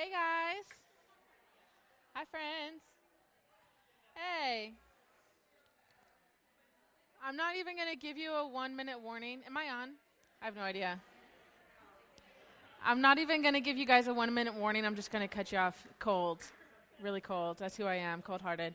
Hey guys. Hi friends. Hey. I'm not even going to give you a one minute warning. Am I on? I have no idea. I'm not even going to give you guys a one minute warning. I'm just going to cut you off cold. Really cold. That's who I am, cold hearted.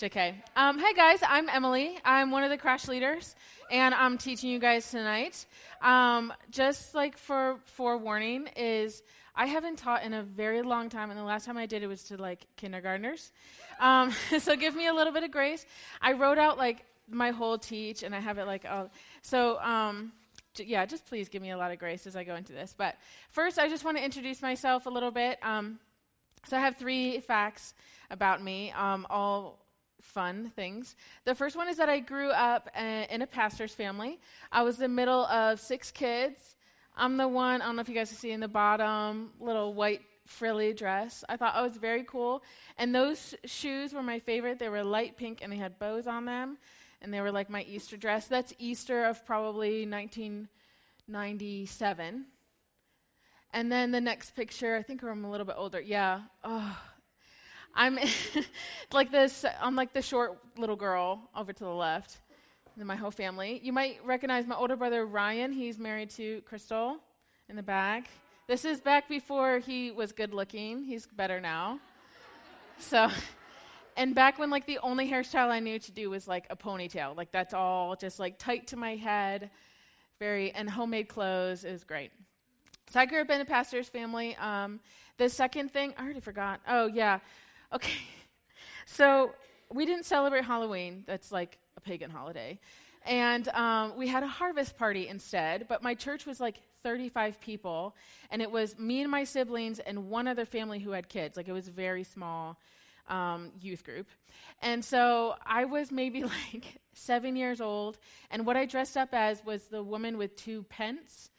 JK. Um, hey guys, I'm Emily. I'm one of the crash leaders, and I'm teaching you guys tonight. Um, just like for forewarning, is I haven't taught in a very long time, and the last time I did it was to like kindergartners. Um, so give me a little bit of grace. I wrote out like my whole teach, and I have it like all. So um, j- yeah, just please give me a lot of grace as I go into this. But first, I just want to introduce myself a little bit. Um, so I have three facts about me, um, all fun things. The first one is that I grew up uh, in a pastor's family. I was the middle of six kids. I'm the one, I don't know if you guys can see in the bottom, little white frilly dress. I thought oh, I was very cool. And those shoes were my favorite. They were light pink and they had bows on them. And they were like my Easter dress. That's Easter of probably 1997. And then the next picture, I think I'm a little bit older. Yeah. Oh, I'm like this. I'm like the short little girl over to the left my whole family. You might recognize my older brother Ryan. He's married to Crystal in the back. This is back before he was good looking. He's better now. So, and back when like the only hairstyle I knew to do was like a ponytail. Like that's all just like tight to my head, very and homemade clothes. It was great. So I grew up in a pastor's family. Um, the second thing I already forgot. Oh yeah, okay. So we didn't celebrate Halloween. That's like a pagan holiday. And um, we had a harvest party instead, but my church was like 35 people, and it was me and my siblings and one other family who had kids. Like it was a very small um, youth group. And so I was maybe like seven years old, and what I dressed up as was the woman with two pence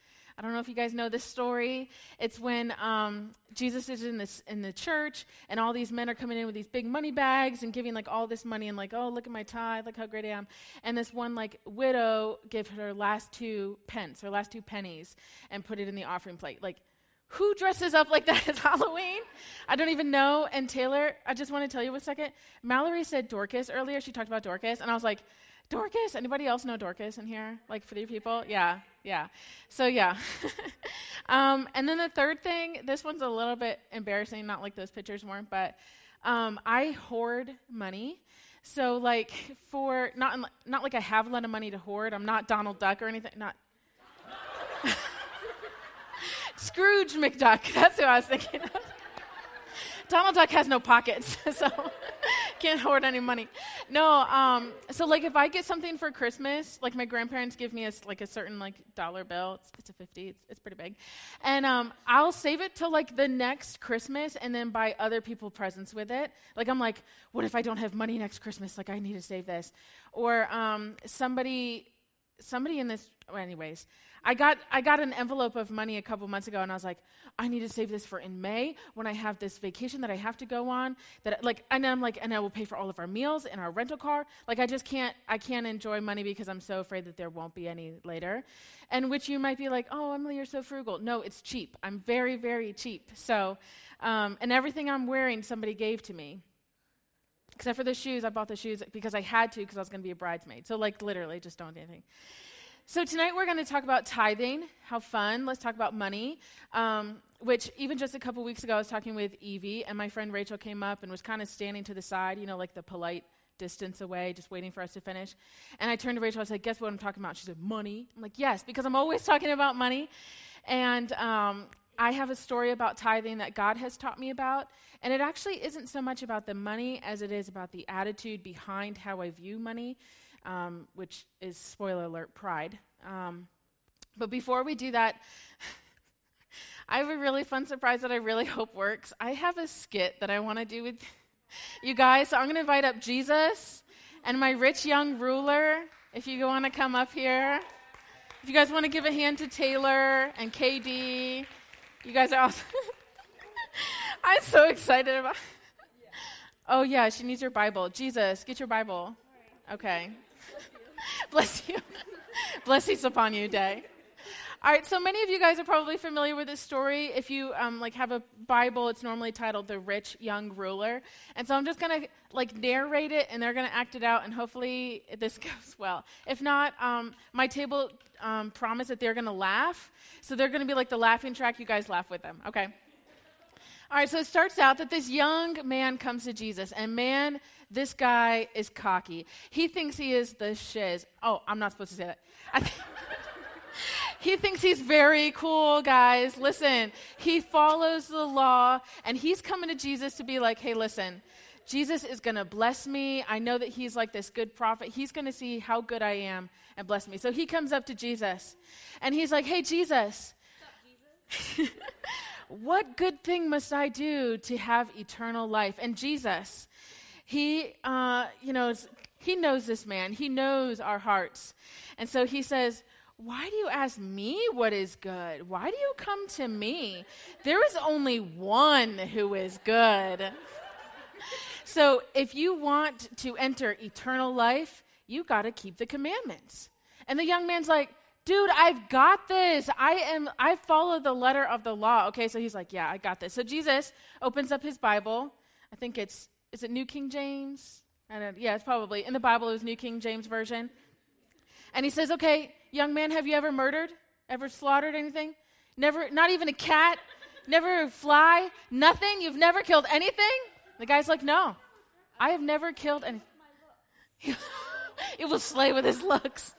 I don't know if you guys know this story. It's when um, Jesus is in this in the church, and all these men are coming in with these big money bags and giving like all this money, and like, oh, look at my tithe, look how great I am. And this one like widow give her last two pence, her last two pennies, and put it in the offering plate. Like, who dresses up like that at Halloween? I don't even know. And Taylor, I just want to tell you a second. Mallory said Dorcas earlier. She talked about Dorcas, and I was like, Dorcas? Anybody else know Dorcas in here? Like three people? Yeah, yeah. So, yeah. um, and then the third thing, this one's a little bit embarrassing, not like those pictures weren't, but um, I hoard money. So, like, for not, not like I have a lot of money to hoard. I'm not Donald Duck or anything. Not. Scrooge McDuck. That's who I was thinking of. Donald Duck has no pockets, so can't hoard any money. No, um, so like if I get something for Christmas, like my grandparents give me a, like a certain like dollar bill. It's, it's a fifty. It's, it's pretty big, and um, I'll save it till like the next Christmas, and then buy other people presents with it. Like I'm like, what if I don't have money next Christmas? Like I need to save this, or um, somebody somebody in this well, anyways I got, I got an envelope of money a couple months ago, and I was like, I need to save this for in May when I have this vacation that I have to go on. That like, and I'm like, and I will pay for all of our meals and our rental car. Like, I just can't, I can't enjoy money because I'm so afraid that there won't be any later. And which you might be like, oh, Emily, you're so frugal. No, it's cheap. I'm very, very cheap. So, um, and everything I'm wearing, somebody gave to me. Except for the shoes, I bought the shoes because I had to because I was going to be a bridesmaid. So, like, literally, just don't do anything. So, tonight we're going to talk about tithing. How fun. Let's talk about money. Um, which, even just a couple weeks ago, I was talking with Evie, and my friend Rachel came up and was kind of standing to the side, you know, like the polite distance away, just waiting for us to finish. And I turned to Rachel, I said, Guess what I'm talking about? She said, Money. I'm like, Yes, because I'm always talking about money. And um, I have a story about tithing that God has taught me about. And it actually isn't so much about the money as it is about the attitude behind how I view money um, which is, spoiler alert, pride. Um, but before we do that, I have a really fun surprise that I really hope works. I have a skit that I want to do with you guys. So I'm going to invite up Jesus and my rich young ruler. If you want to come up here, if you guys want to give a hand to Taylor and KD, you guys are awesome. I'm so excited about. Oh yeah, she needs your Bible. Jesus, get your Bible. Okay. Bless you. Blessings upon you, Day. All right, so many of you guys are probably familiar with this story. If you um, like have a Bible, it's normally titled "The Rich Young Ruler," and so I'm just gonna like narrate it, and they're gonna act it out, and hopefully this goes well. If not, um, my table um, promised that they're gonna laugh, so they're gonna be like the laughing track. You guys laugh with them, okay? All right, so it starts out that this young man comes to Jesus, and man, this guy is cocky. He thinks he is the shiz. Oh, I'm not supposed to say that. Th- he thinks he's very cool, guys. Listen, he follows the law, and he's coming to Jesus to be like, hey, listen, Jesus is going to bless me. I know that he's like this good prophet. He's going to see how good I am and bless me. So he comes up to Jesus, and he's like, hey, Jesus. What good thing must I do to have eternal life? And Jesus, he, uh, you know, he knows this man. He knows our hearts. And so he says, why do you ask me what is good? Why do you come to me? There is only one who is good. so, if you want to enter eternal life, you got to keep the commandments. And the young man's like, dude, I've got this. I am I follow the letter of the law. Okay, so he's like, yeah, I got this. So Jesus opens up his Bible. I think it's is it New King James? I don't, yeah, it's probably in the Bible. It was New King James version. And he says, okay, young man, have you ever murdered? Ever slaughtered anything? Never, not even a cat? Never fly? Nothing? You've never killed anything? The guy's like, no, I have never killed anything. it will slay with his looks.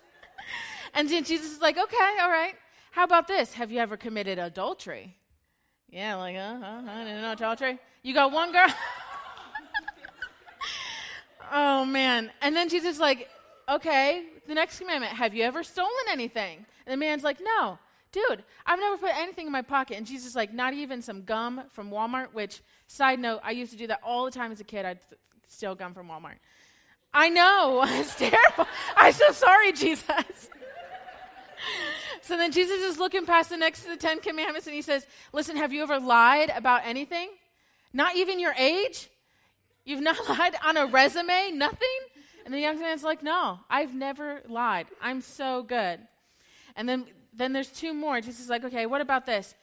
And then Jesus is like, okay, all right. How about this? Have you ever committed adultery? Yeah, like, uh, uh, I didn't know adultery. You got one girl? oh, man. And then Jesus like, okay, the next commandment, have you ever stolen anything? And the man's like, no. Dude, I've never put anything in my pocket. And Jesus is like, not even some gum from Walmart, which, side note, I used to do that all the time as a kid. I'd steal gum from Walmart. I know. It's terrible. I'm so sorry, Jesus. so then Jesus is looking past the next to the Ten Commandments and he says, Listen, have you ever lied about anything? Not even your age? You've not lied on a resume? Nothing? And the young man's like, No, I've never lied. I'm so good. And then, then there's two more. Jesus is like, Okay, what about this?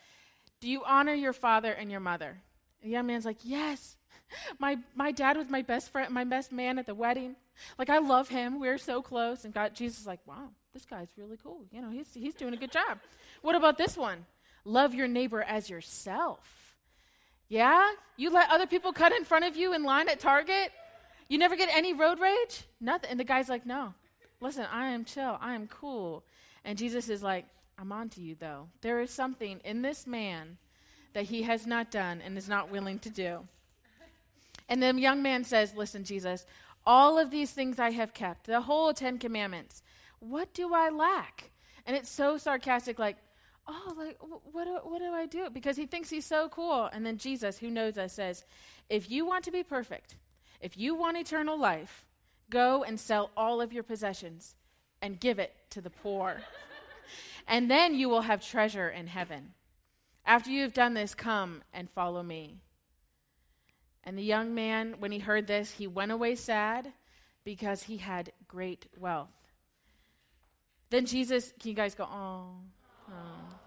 Do you honor your father and your mother? And the young man's like, Yes. My, my dad was my best friend, my best man at the wedding. Like, I love him. We're so close. And God, Jesus is like, Wow, this guy's really cool. You know, he's, he's doing a good job. What about this one? Love your neighbor as yourself. Yeah? You let other people cut in front of you in line at Target? You never get any road rage? Nothing. And the guy's like, No. Listen, I am chill. I am cool. And Jesus is like, I'm on to you, though. There is something in this man that he has not done and is not willing to do. And the young man says, Listen, Jesus, all of these things I have kept, the whole Ten Commandments. What do I lack? And it's so sarcastic, like, oh, like, what do, what do I do? Because he thinks he's so cool. And then Jesus, who knows us, says, if you want to be perfect, if you want eternal life, go and sell all of your possessions and give it to the poor. and then you will have treasure in heaven. After you have done this, come and follow me. And the young man, when he heard this, he went away sad because he had great wealth. Then Jesus, can you guys go, oh, oh.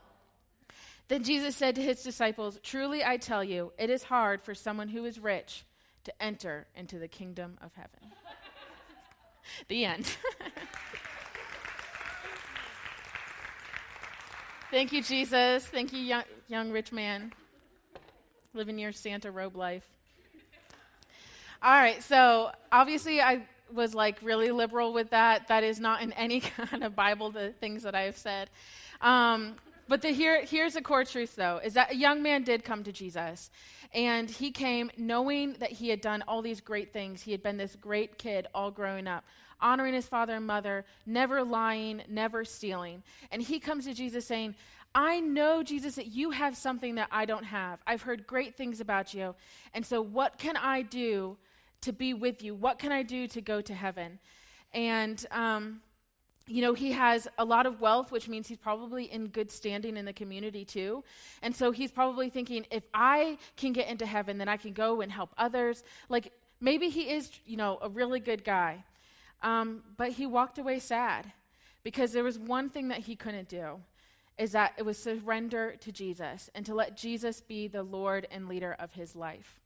Then Jesus said to his disciples, Truly I tell you, it is hard for someone who is rich to enter into the kingdom of heaven. the end. Thank you, Jesus. Thank you, young, young rich man, living your Santa robe life. All right, so obviously I was like really liberal with that. That is not in any kind of Bible, the things that I have said. Um, but the, here, here's the core truth, though, is that a young man did come to Jesus. And he came knowing that he had done all these great things. He had been this great kid all growing up, honoring his father and mother, never lying, never stealing. And he comes to Jesus saying, I know, Jesus, that you have something that I don't have. I've heard great things about you. And so, what can I do to be with you? What can I do to go to heaven? And um, you know, he has a lot of wealth, which means he's probably in good standing in the community too. And so he's probably thinking, if I can get into heaven, then I can go and help others. Like maybe he is, you know, a really good guy. Um, but he walked away sad because there was one thing that he couldn't do is that it was surrender to Jesus and to let Jesus be the Lord and leader of his life.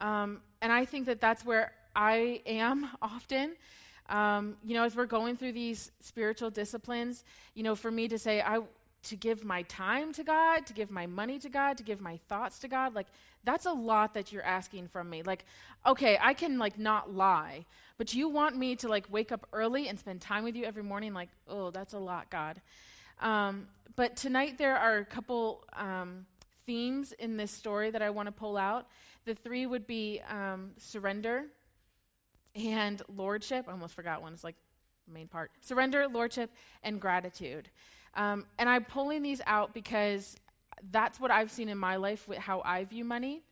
Um, and I think that that's where I am often. Um, you know, as we're going through these spiritual disciplines, you know, for me to say, I, to give my time to God, to give my money to God, to give my thoughts to God, like that's a lot that you're asking from me. Like, okay, I can like not lie, but you want me to like wake up early and spend time with you every morning? Like, oh, that's a lot, God. Um, but tonight there are a couple um, themes in this story that I want to pull out. The three would be um, surrender and lordship. I almost forgot one. It's like the main part. Surrender, lordship, and gratitude. Um, and I'm pulling these out because that's what I've seen in my life with how I view money.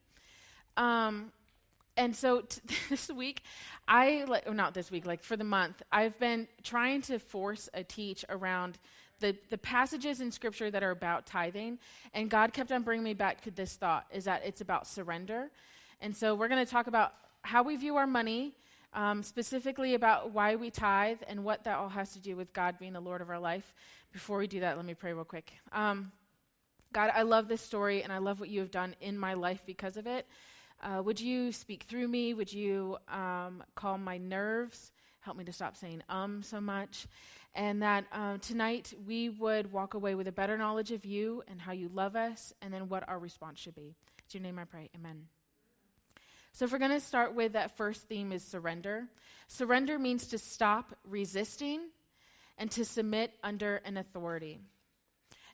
Um, and so t- this week, I, like, or not this week, like for the month, I've been trying to force a teach around the, the passages in scripture that are about tithing. And God kept on bringing me back to this thought is that it's about surrender. And so we're going to talk about how we view our money, um, specifically about why we tithe and what that all has to do with God being the Lord of our life. Before we do that, let me pray real quick. Um, God, I love this story and I love what you have done in my life because of it. Uh, would you speak through me? Would you um, calm my nerves? Help me to stop saying um so much. And that uh, tonight we would walk away with a better knowledge of you and how you love us and then what our response should be. It's your name I pray. Amen. So, if we're going to start with that first theme, is surrender. Surrender means to stop resisting and to submit under an authority.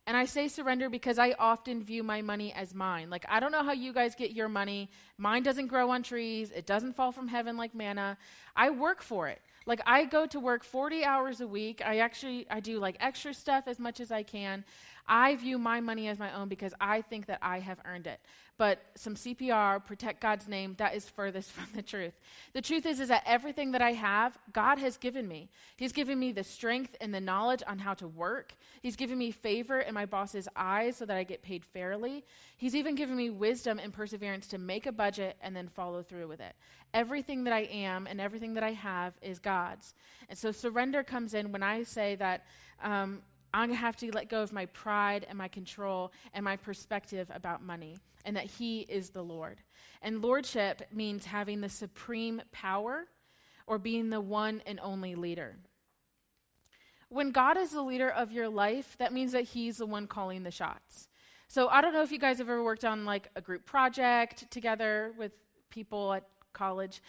And I say surrender because I often view my money as mine. Like, I don't know how you guys get your money. Mine doesn't grow on trees, it doesn't fall from heaven like manna. I work for it. Like, I go to work 40 hours a week. I actually, I do like extra stuff as much as I can. I view my money as my own because I think that I have earned it. But some CPR, protect God's name, that is furthest from the truth. The truth is, is that everything that I have, God has given me. He's given me the strength and the knowledge on how to work. He's given me favor in my boss's eyes so that I get paid fairly. He's even given me wisdom and perseverance to make a budget and then follow through with it. Everything that I am and everything that I have is God's. And so surrender comes in when I say that um, I'm going to have to let go of my pride and my control and my perspective about money, and that He is the Lord. And lordship means having the supreme power or being the one and only leader. When God is the leader of your life, that means that He's the one calling the shots. So I don't know if you guys have ever worked on like a group project together with people at college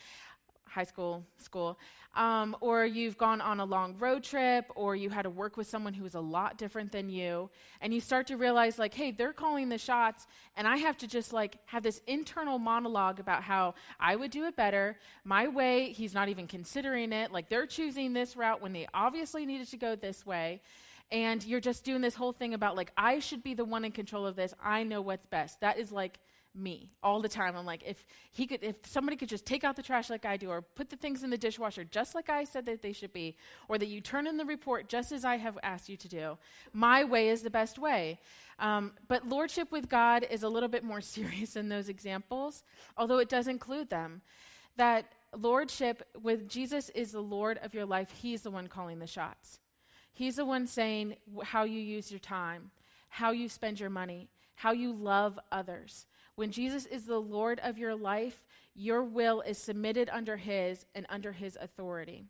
high school, school, um, or you've gone on a long road trip, or you had to work with someone who is a lot different than you, and you start to realize, like, hey, they're calling the shots, and I have to just like have this internal monologue about how I would do it better, my way, he's not even considering it, like they're choosing this route when they obviously needed to go this way. And you're just doing this whole thing about, like, I should be the one in control of this. I know what's best. That is like me all the time. I'm like, if he could, if somebody could just take out the trash like I do, or put the things in the dishwasher just like I said that they should be, or that you turn in the report just as I have asked you to do, my way is the best way. Um, but lordship with God is a little bit more serious in those examples, although it does include them. That lordship with Jesus is the Lord of your life. He's the one calling the shots. He's the one saying how you use your time, how you spend your money, how you love others. When Jesus is the Lord of your life, your will is submitted under His and under His authority.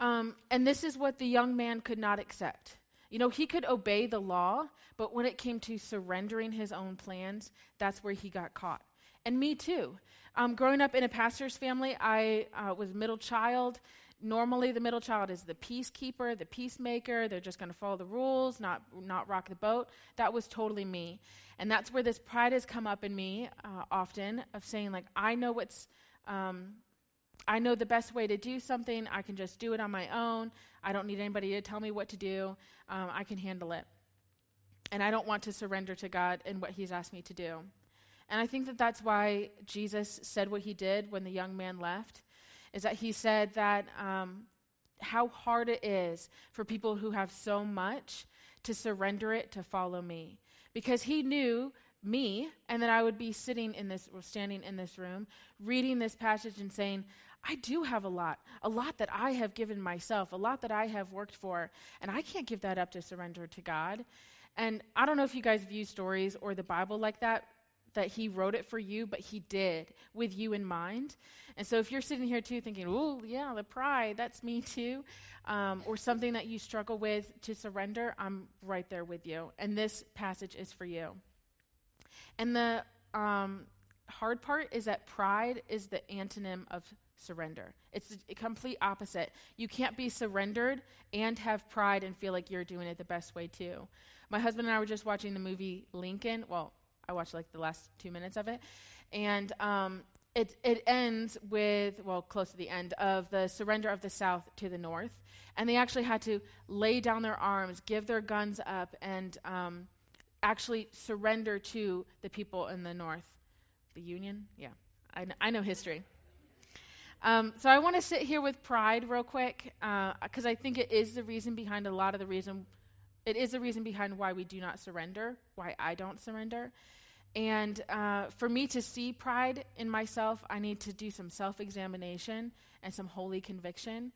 Um, and this is what the young man could not accept. You know, he could obey the law, but when it came to surrendering his own plans, that's where he got caught. And me too. Um, growing up in a pastor's family, I uh, was middle child. Normally, the middle child is the peacekeeper, the peacemaker. They're just going to follow the rules, not not rock the boat. That was totally me, and that's where this pride has come up in me uh, often of saying like I know what's, um, I know the best way to do something. I can just do it on my own. I don't need anybody to tell me what to do. Um, I can handle it, and I don't want to surrender to God and what He's asked me to do. And I think that that's why Jesus said what he did when the young man left is that he said that um, how hard it is for people who have so much to surrender it to follow me. Because he knew me, and that I would be sitting in this, or standing in this room, reading this passage and saying, I do have a lot, a lot that I have given myself, a lot that I have worked for, and I can't give that up to surrender to God. And I don't know if you guys view stories or the Bible like that, that He wrote it for you, but He did with you in mind. And so if you're sitting here too thinking, oh, yeah, the pride, that's me too, um, or something that you struggle with to surrender, I'm right there with you. And this passage is for you. And the um, hard part is that pride is the antonym of surrender. It's the complete opposite. You can't be surrendered and have pride and feel like you're doing it the best way too. My husband and I were just watching the movie Lincoln. Well, I watched like the last two minutes of it, and um, it it ends with well, close to the end of the surrender of the South to the North, and they actually had to lay down their arms, give their guns up, and um, actually surrender to the people in the North. The Union, yeah, I, I know history. Um, so I want to sit here with pride real quick because uh, I think it is the reason behind a lot of the reason. It is the reason behind why we do not surrender, why I don't surrender. And uh, for me to see pride in myself, I need to do some self examination and some holy conviction.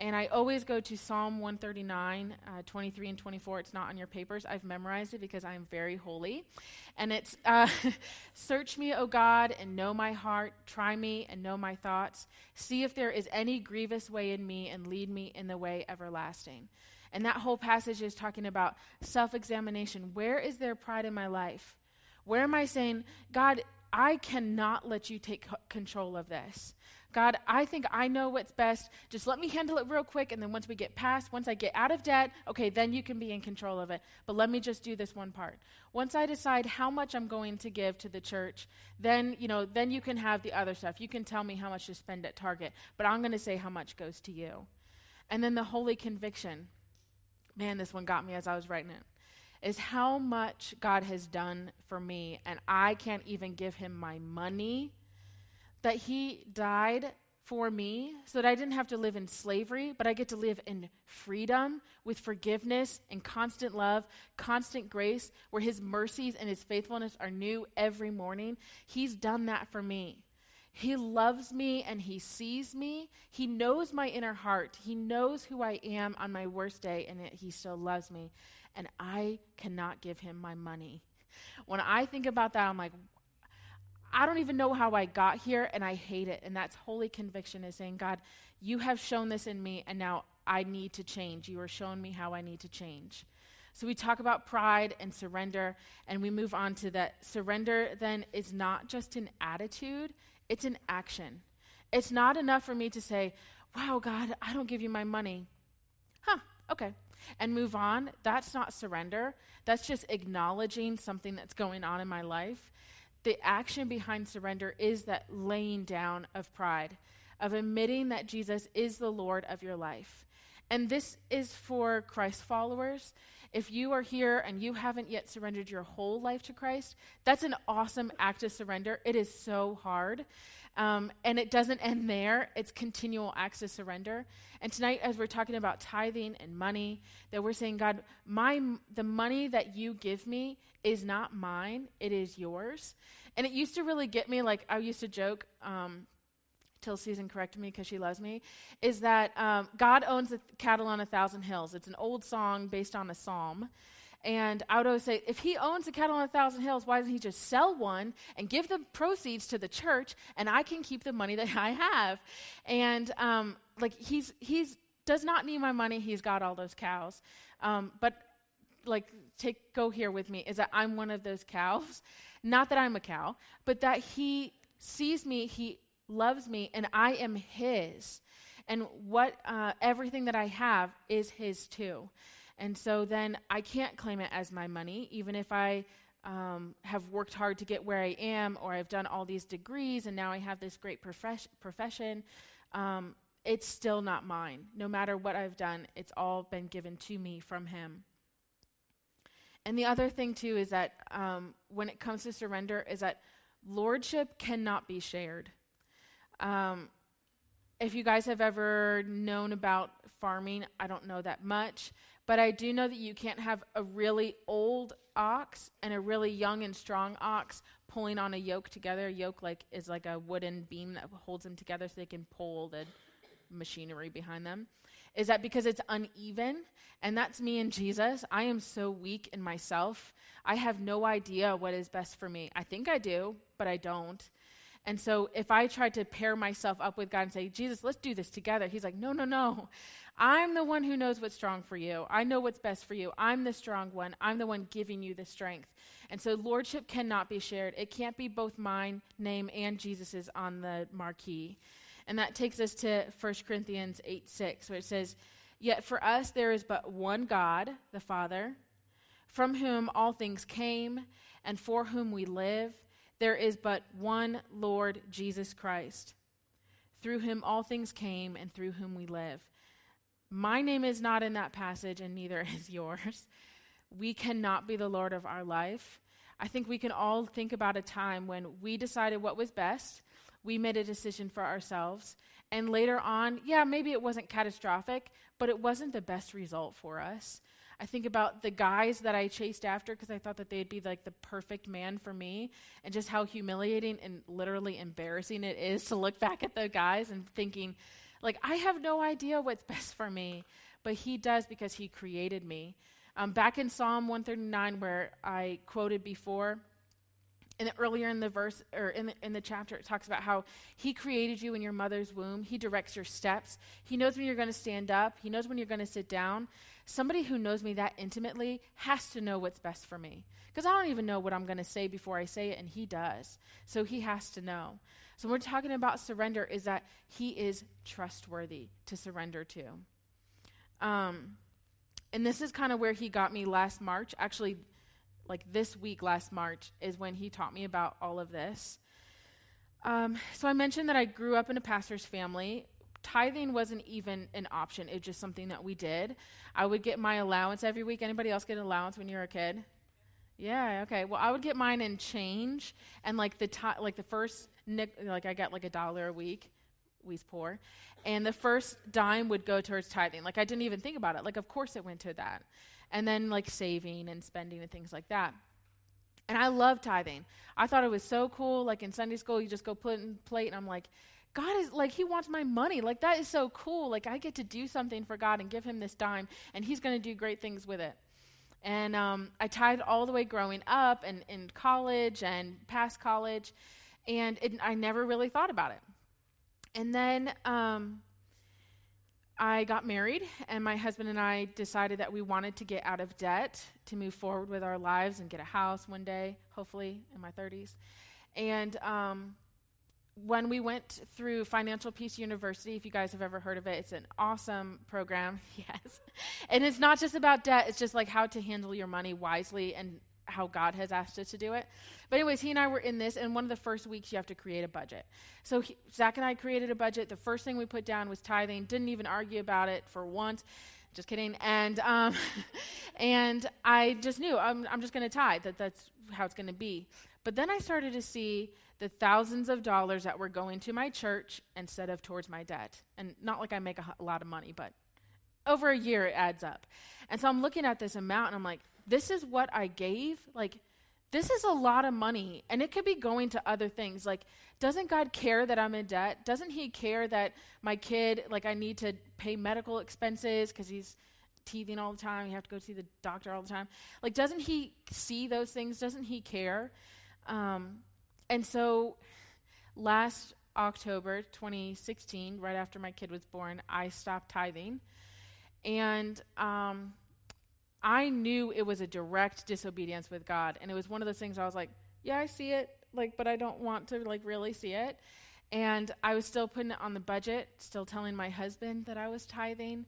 And I always go to Psalm 139, uh, 23 and 24. It's not on your papers. I've memorized it because I am very holy. And it's uh, Search me, O God, and know my heart. Try me and know my thoughts. See if there is any grievous way in me, and lead me in the way everlasting. And that whole passage is talking about self examination. Where is there pride in my life? Where am I saying, God, I cannot let you take control of this? God, I think I know what's best. Just let me handle it real quick. And then once we get past, once I get out of debt, okay, then you can be in control of it. But let me just do this one part. Once I decide how much I'm going to give to the church, then, you know, then you can have the other stuff. You can tell me how much to spend at Target, but I'm going to say how much goes to you. And then the holy conviction. Man, this one got me as I was writing it is how much God has done for me, and I can't even give him my money that he died for me so that I didn't have to live in slavery, but I get to live in freedom with forgiveness and constant love, constant grace, where his mercies and his faithfulness are new every morning. He's done that for me. He loves me and he sees me. He knows my inner heart. He knows who I am on my worst day, and he still loves me. And I cannot give him my money. When I think about that, I'm like, I don't even know how I got here and I hate it. And that's holy conviction is saying, God, you have shown this in me and now I need to change. You are showing me how I need to change. So we talk about pride and surrender and we move on to that. Surrender then is not just an attitude, it's an action. It's not enough for me to say, wow, God, I don't give you my money. Huh, okay. And move on. That's not surrender. That's just acknowledging something that's going on in my life the action behind surrender is that laying down of pride, of admitting that Jesus is the Lord of your life. And this is for Christ followers. If you are here and you haven't yet surrendered your whole life to Christ, that's an awesome act of surrender. It is so hard. Um, and it doesn't end there, it's continual acts of surrender. And tonight, as we're talking about tithing and money, that we're saying, God, my, the money that you give me is not mine, it is yours. And it used to really get me, like I used to joke, um, till Susan corrected me because she loves me, is that um, God owns the cattle on a thousand hills. It's an old song based on a psalm. And I would always say, if he owns the cattle on a thousand hills, why doesn't he just sell one and give the proceeds to the church, and I can keep the money that I have? And um, like he's he's does not need my money. He's got all those cows. Um, but like take go here with me is that I'm one of those cows. Not that I'm a cow, but that he sees me, he loves me, and I am his. And what uh, everything that I have is his too. And so then I can't claim it as my money, even if I um, have worked hard to get where I am, or I've done all these degrees, and now I have this great profes- profession. Um, it's still not mine. No matter what I've done, it's all been given to me from Him. And the other thing, too, is that um, when it comes to surrender, is that lordship cannot be shared. Um, if you guys have ever known about farming, I don't know that much, but I do know that you can't have a really old ox and a really young and strong ox pulling on a yoke together. A yoke like is like a wooden beam that holds them together so they can pull the machinery behind them. Is that because it's uneven? And that's me and Jesus. I am so weak in myself. I have no idea what is best for me. I think I do, but I don't. And so if I tried to pair myself up with God and say, Jesus, let's do this together, he's like, no, no, no. I'm the one who knows what's strong for you. I know what's best for you. I'm the strong one. I'm the one giving you the strength. And so lordship cannot be shared. It can't be both mine name and Jesus's on the marquee. And that takes us to 1 Corinthians 8 6, where it says, Yet for us there is but one God, the Father, from whom all things came, and for whom we live there is but one Lord Jesus Christ, through whom all things came and through whom we live. My name is not in that passage, and neither is yours. We cannot be the Lord of our life. I think we can all think about a time when we decided what was best, we made a decision for ourselves, and later on, yeah, maybe it wasn't catastrophic, but it wasn't the best result for us. I think about the guys that I chased after because I thought that they'd be like the perfect man for me, and just how humiliating and literally embarrassing it is to look back at the guys and thinking, like, I have no idea what's best for me, but he does because he created me. Um, back in Psalm 139, where I quoted before, and earlier in the verse or in the, in the chapter it talks about how he created you in your mother's womb. He directs your steps. He knows when you're going to stand up. He knows when you're going to sit down somebody who knows me that intimately has to know what's best for me because i don't even know what i'm going to say before i say it and he does so he has to know so when we're talking about surrender is that he is trustworthy to surrender to um, and this is kind of where he got me last march actually like this week, last March, is when he taught me about all of this. Um, so I mentioned that I grew up in a pastor's family. Tithing wasn't even an option; it was just something that we did. I would get my allowance every week. Anybody else get an allowance when you were a kid? Yeah, okay. Well, I would get mine in change, and like the ti- like the first like I got like a dollar a week. We's poor, and the first dime would go towards tithing. Like I didn't even think about it. Like of course it went to that and then like saving and spending and things like that. And I love tithing. I thought it was so cool. Like in Sunday school, you just go put in plate, and I'm like, God is like, He wants my money. Like, that is so cool. Like, I get to do something for God and give Him this dime, and He's going to do great things with it. And um, I tithed all the way growing up and in college and past college, and it, I never really thought about it. And then um, I got married, and my husband and I decided that we wanted to get out of debt to move forward with our lives and get a house one day, hopefully in my 30s. And um, when we went through Financial Peace University, if you guys have ever heard of it, it's an awesome program. Yes. And it's not just about debt, it's just like how to handle your money wisely and how God has asked us to do it. But, anyways, he and I were in this, and one of the first weeks you have to create a budget. So, he, Zach and I created a budget. The first thing we put down was tithing, didn't even argue about it for once. Just kidding. And, um, and I just knew I'm, I'm just going to tithe, that that's how it's going to be. But then I started to see the thousands of dollars that were going to my church instead of towards my debt. And not like I make a, a lot of money, but over a year it adds up. And so I'm looking at this amount and I'm like, this is what I gave. Like, this is a lot of money, and it could be going to other things. Like, doesn't God care that I'm in debt? Doesn't He care that my kid, like, I need to pay medical expenses because he's teething all the time? You have to go see the doctor all the time. Like, doesn't He see those things? Doesn't He care? Um, and so, last October 2016, right after my kid was born, I stopped tithing. And um, I knew it was a direct disobedience with God. And it was one of those things I was like, yeah, I see it, like, but I don't want to like really see it. And I was still putting it on the budget, still telling my husband that I was tithing.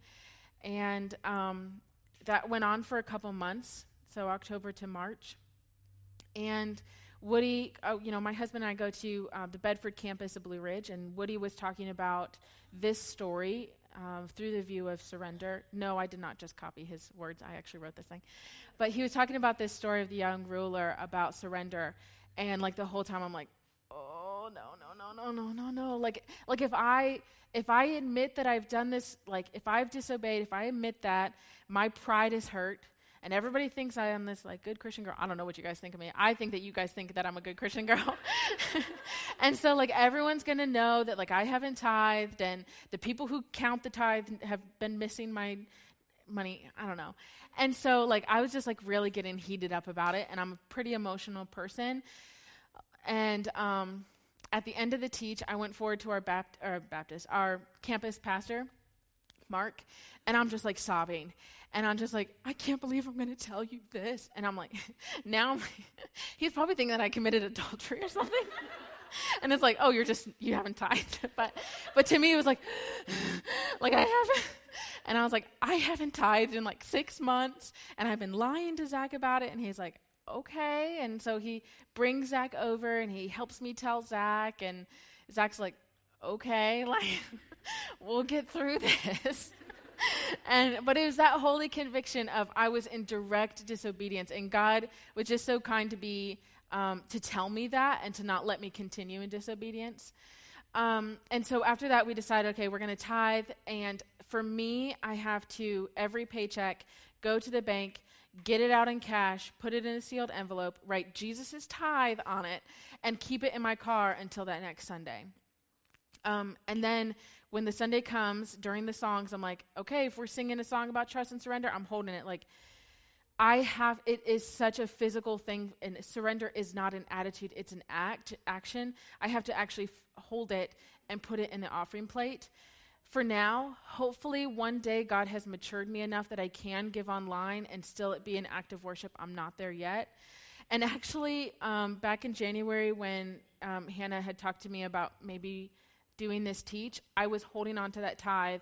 And um, that went on for a couple months, so October to March. And Woody, oh, you know, my husband and I go to uh, the Bedford campus of Blue Ridge, and Woody was talking about this story um, through the view of surrender. No, I did not just copy his words. I actually wrote this thing. But he was talking about this story of the young ruler about surrender. And like the whole time, I'm like, oh, no, no, no, no, no, no, no. Like, like if I if I admit that I've done this, like if I've disobeyed, if I admit that, my pride is hurt, and everybody thinks I am this like good Christian girl. I don't know what you guys think of me. I think that you guys think that I'm a good Christian girl. and so like everyone's going to know that like I haven't tithed and the people who count the tithe have been missing my money. I don't know. And so like I was just like really getting heated up about it and I'm a pretty emotional person. And um at the end of the teach, I went forward to our Bapt- Baptist, our campus pastor, Mark, and I'm just like sobbing. And I'm just like, I can't believe I'm going to tell you this. And I'm like, now I'm he's probably thinking that I committed adultery or something. and it's like, oh, you're just, you haven't tithed. but, but to me, it was like, like I haven't. And I was like, I haven't tithed in like six months. And I've been lying to Zach about it. And he's like, okay. And so he brings Zach over and he helps me tell Zach. And Zach's like, okay, like, we'll get through this. and but it was that holy conviction of I was in direct disobedience, and God was just so kind to be um, to tell me that and to not let me continue in disobedience. Um, and so after that, we decided, okay, we're going to tithe. And for me, I have to every paycheck go to the bank get it out in cash, put it in a sealed envelope, write Jesus' tithe on it, and keep it in my car until that next Sunday. Um, and then when the Sunday comes during the songs, I'm like, okay, if we're singing a song about trust and surrender, I'm holding it. Like, I have, it is such a physical thing, and surrender is not an attitude, it's an act, action. I have to actually f- hold it and put it in the offering plate for now, hopefully one day God has matured me enough that I can give online and still it be an act of worship. I'm not there yet. And actually, um, back in January when um, Hannah had talked to me about maybe doing this teach, I was holding on to that tithe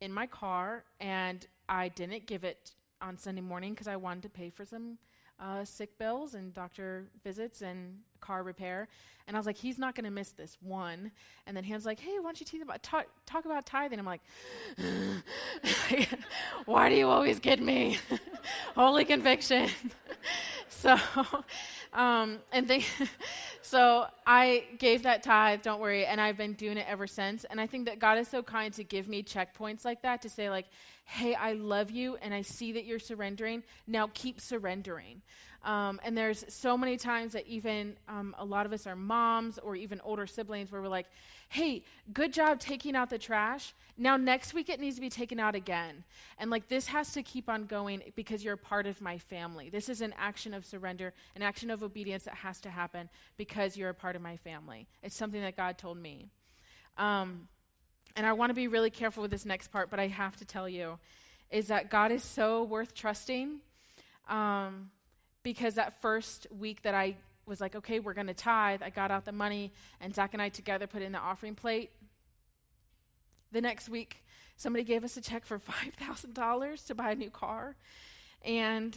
in my car and I didn't give it on Sunday morning because I wanted to pay for some uh, sick bills and doctor visits and car repair. And I was like, he's not going to miss this one. And then Han's like, hey, why don't you about, talk, talk about tithing? I'm like, why do you always get me? Holy conviction. so, um, and they, so I gave that tithe, don't worry, and I've been doing it ever since. And I think that God is so kind to give me checkpoints like that to say, like, hey, I love you and I see that you're surrendering. Now keep surrendering. Um, and there's so many times that even um, a lot of us are moms or even older siblings where we're like, hey, good job taking out the trash. Now, next week it needs to be taken out again. And like this has to keep on going because you're a part of my family. This is an action of surrender, an action of obedience that has to happen because you're a part of my family. It's something that God told me. Um, and I want to be really careful with this next part, but I have to tell you is that God is so worth trusting. Um, because that first week that I was like, okay, we're going to tithe, I got out the money, and Zach and I together put in the offering plate. The next week, somebody gave us a check for $5,000 to buy a new car. And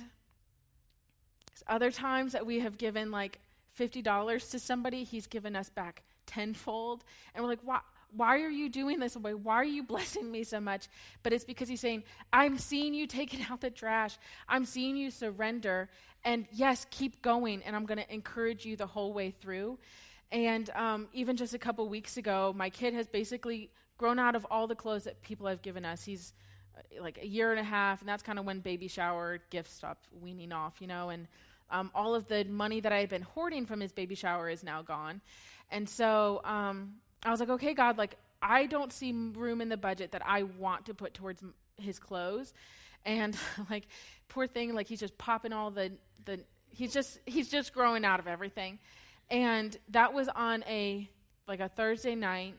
other times that we have given like $50 to somebody, he's given us back tenfold. And we're like, why? Why are you doing this way? Why are you blessing me so much? But it's because he's saying, I'm seeing you taking out the trash. I'm seeing you surrender. And yes, keep going. And I'm going to encourage you the whole way through. And um, even just a couple weeks ago, my kid has basically grown out of all the clothes that people have given us. He's uh, like a year and a half, and that's kind of when baby shower gifts stop weaning off, you know. And um, all of the money that I had been hoarding from his baby shower is now gone. And so um, I was like, okay, God, like, I don't see room in the budget that I want to put towards his clothes. And like, poor thing, like, he's just popping all the, the, he's just, he's just growing out of everything. And that was on a, like, a Thursday night.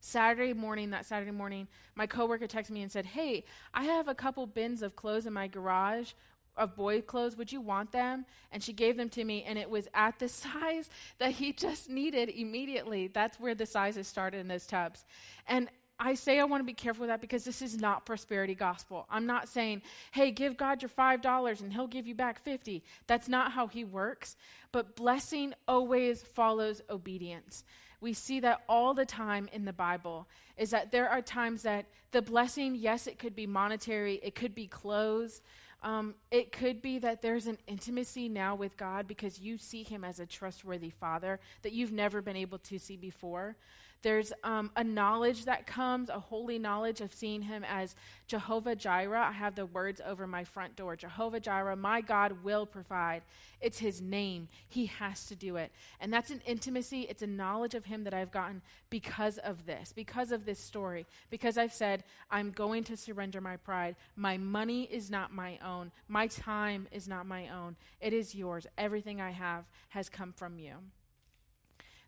Saturday morning, that Saturday morning, my coworker texted me and said, Hey, I have a couple bins of clothes in my garage of boy clothes. Would you want them? And she gave them to me, and it was at the size that he just needed immediately. That's where the sizes started in those tubs. And I say I want to be careful with that because this is not prosperity gospel. I'm not saying, hey, give God your $5 and he'll give you back 50. That's not how he works. But blessing always follows obedience. We see that all the time in the Bible is that there are times that the blessing, yes, it could be monetary, it could be clothes, Um, it could be that there's an intimacy now with God because you see Him as a trustworthy Father that you've never been able to see before. There's um, a knowledge that comes, a holy knowledge of seeing him as Jehovah Jireh. I have the words over my front door Jehovah Jireh, my God will provide. It's his name. He has to do it. And that's an intimacy, it's a knowledge of him that I've gotten because of this, because of this story, because I've said, I'm going to surrender my pride. My money is not my own, my time is not my own. It is yours. Everything I have has come from you.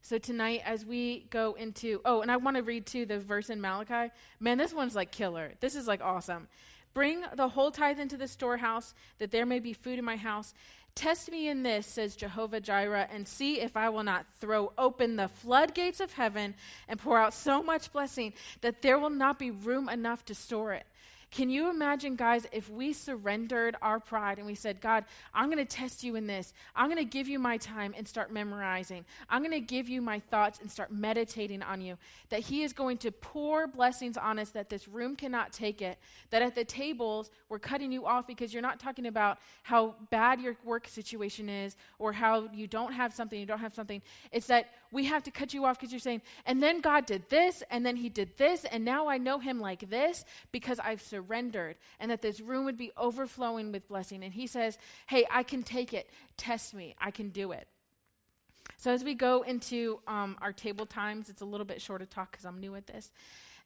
So tonight, as we go into, oh, and I want to read too the verse in Malachi. Man, this one's like killer. This is like awesome. Bring the whole tithe into the storehouse, that there may be food in my house. Test me in this, says Jehovah Jireh, and see if I will not throw open the floodgates of heaven and pour out so much blessing that there will not be room enough to store it. Can you imagine, guys, if we surrendered our pride and we said, God, I'm going to test you in this. I'm going to give you my time and start memorizing. I'm going to give you my thoughts and start meditating on you. That He is going to pour blessings on us, that this room cannot take it. That at the tables, we're cutting you off because you're not talking about how bad your work situation is or how you don't have something, you don't have something. It's that we have to cut you off because you're saying, and then God did this, and then He did this, and now I know Him like this because I've surrendered, and that this room would be overflowing with blessing. And He says, Hey, I can take it. Test me. I can do it. So as we go into um, our table times, it's a little bit short of talk because I'm new at this.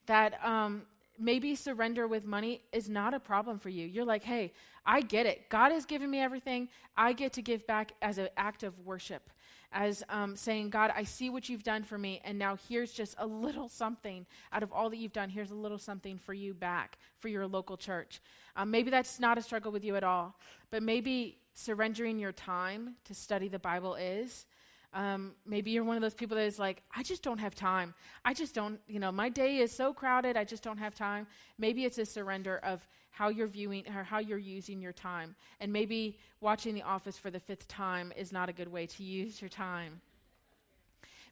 That um, maybe surrender with money is not a problem for you. You're like, hey, I get it. God has given me everything. I get to give back as an act of worship as um, saying, God, I see what you've done for me, and now here's just a little something out of all that you've done. Here's a little something for you back for your local church. Um, maybe that's not a struggle with you at all, but maybe surrendering your time to study the Bible is. Um, maybe you're one of those people that is like, I just don't have time. I just don't, you know, my day is so crowded, I just don't have time. Maybe it's a surrender of how you're viewing or how you're using your time. And maybe watching The Office for the fifth time is not a good way to use your time.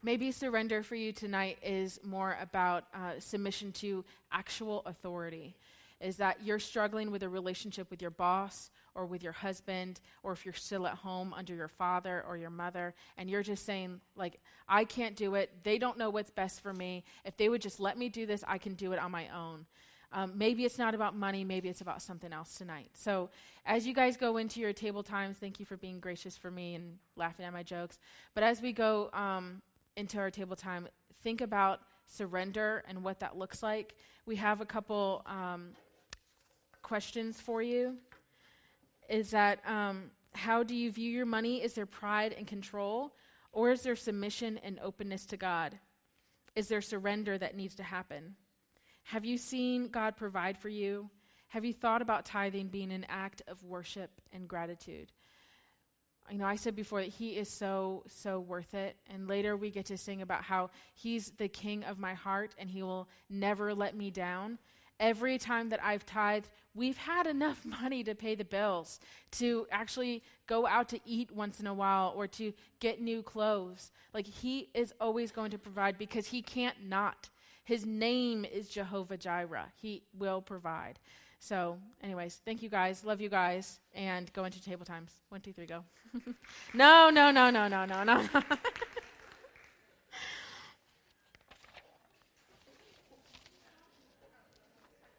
Maybe surrender for you tonight is more about uh, submission to actual authority. Is that you're struggling with a relationship with your boss or with your husband, or if you're still at home under your father or your mother, and you're just saying, like, I can't do it. They don't know what's best for me. If they would just let me do this, I can do it on my own. Um, maybe it's not about money, maybe it's about something else tonight. So, as you guys go into your table times, thank you for being gracious for me and laughing at my jokes. But as we go um, into our table time, think about surrender and what that looks like. We have a couple um, questions for you is that um, how do you view your money? Is there pride and control, or is there submission and openness to God? Is there surrender that needs to happen? Have you seen God provide for you? Have you thought about tithing being an act of worship and gratitude? You know, I said before that He is so, so worth it. And later we get to sing about how He's the King of my heart and He will never let me down every time that I've tithed, we've had enough money to pay the bills, to actually go out to eat once in a while, or to get new clothes. Like, He is always going to provide because He can't not. His name is Jehovah Jireh. He will provide. So, anyways, thank you guys. Love you guys. And go into table times. One, two, three, go. no, no, no, no, no, no, no.